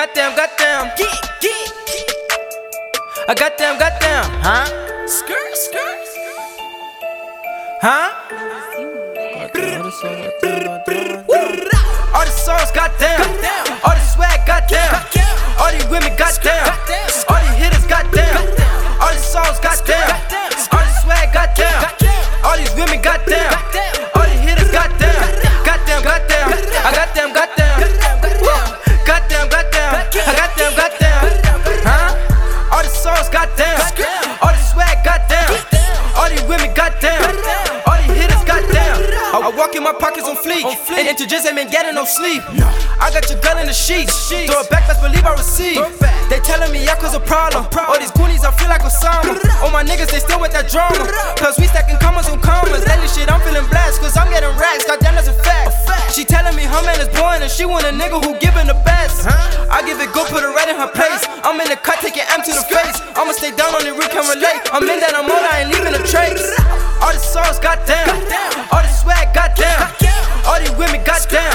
Goddamn, goddamn. I goddamn, goddamn. Huh? Skirt, skirt. Huh? All the songs, goddamn. All the swag, goddamn. All these women, goddamn. Fleek. And into just ain't been getting no sleep. I got your gun in the sheets. Throw it back, best believe I receive. They telling me I cause a problem. All these goonies, I feel like Osama. All my niggas, they still with that drama. Cause we stacking commas on commas. Lately shit, I'm feeling blessed. Cause I'm getting racks. Goddamn, that's a fact. She telling me her man is born and she want a nigga who giving the best. I give it good, put it right in her place. I'm in the cut, taking M to the face. I'ma stay down on the root, can relate. I'm in that, I'm on, goddamn.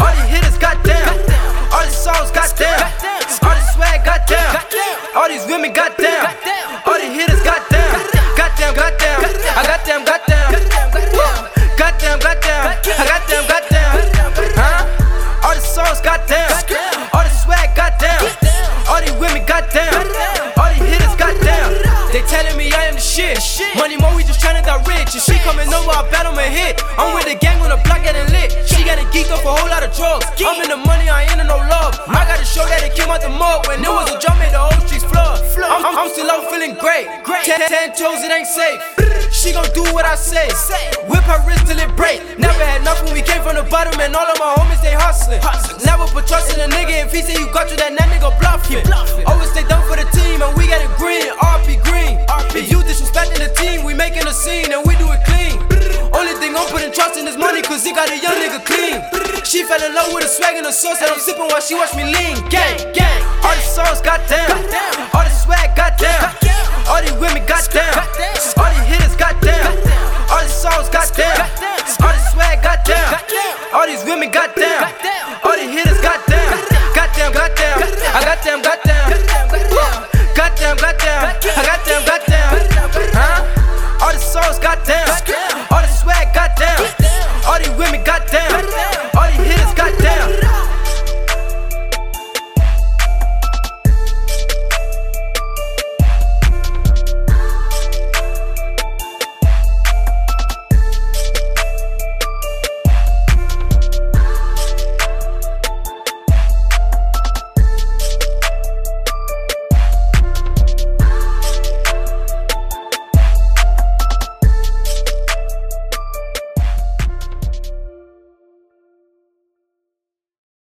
All these hitters, goddamn. All these songs, goddamn. All the swag, goddamn. All these women, goddamn. All these hitters, goddamn. Goddamn, goddamn. I them, goddamn. Goddamn, goddamn. I them, goddamn. Huh? All the songs, goddamn. All the swag, goddamn. All these women, goddamn. All these hitters, goddamn. They telling me I am the shit. Money more, we just tryna die rich. And she coming over, I bet I'm a hit. I'm with the gang on the block getting lit. She getting geeked up for a whole lot of drugs. I'm in the money, I ain't in no love. I gotta show that it came out the mud. When it was a jump, made the whole streets flood. I'm, I'm, I'm still out feeling great. Ten, ten toes, it ain't safe. She gon' do what I say. Whip her wrist till it break. Never had nothing, we came from the bottom, and all of my homies they hustling. Never put trust in a nigga. If he say you got you, that that nigga bluffing. Always stay down for the team, and we got it green. RP in the team, we making a scene and we do it clean. Only thing I'm putting trust in is money, cause he got a young nigga clean. She fell in love with a swag and a sauce that I'm sipping while she watch me lean. Gang, gang, all the songs, goddamn. All the swag, goddamn. All the women, goddamn. All the hitters, goddamn. All the songs, goddamn. All the swag, goddamn. All these women, goddamn. All the hitters, goddamn. Goddamn, goddamn. I got damn. goddamn.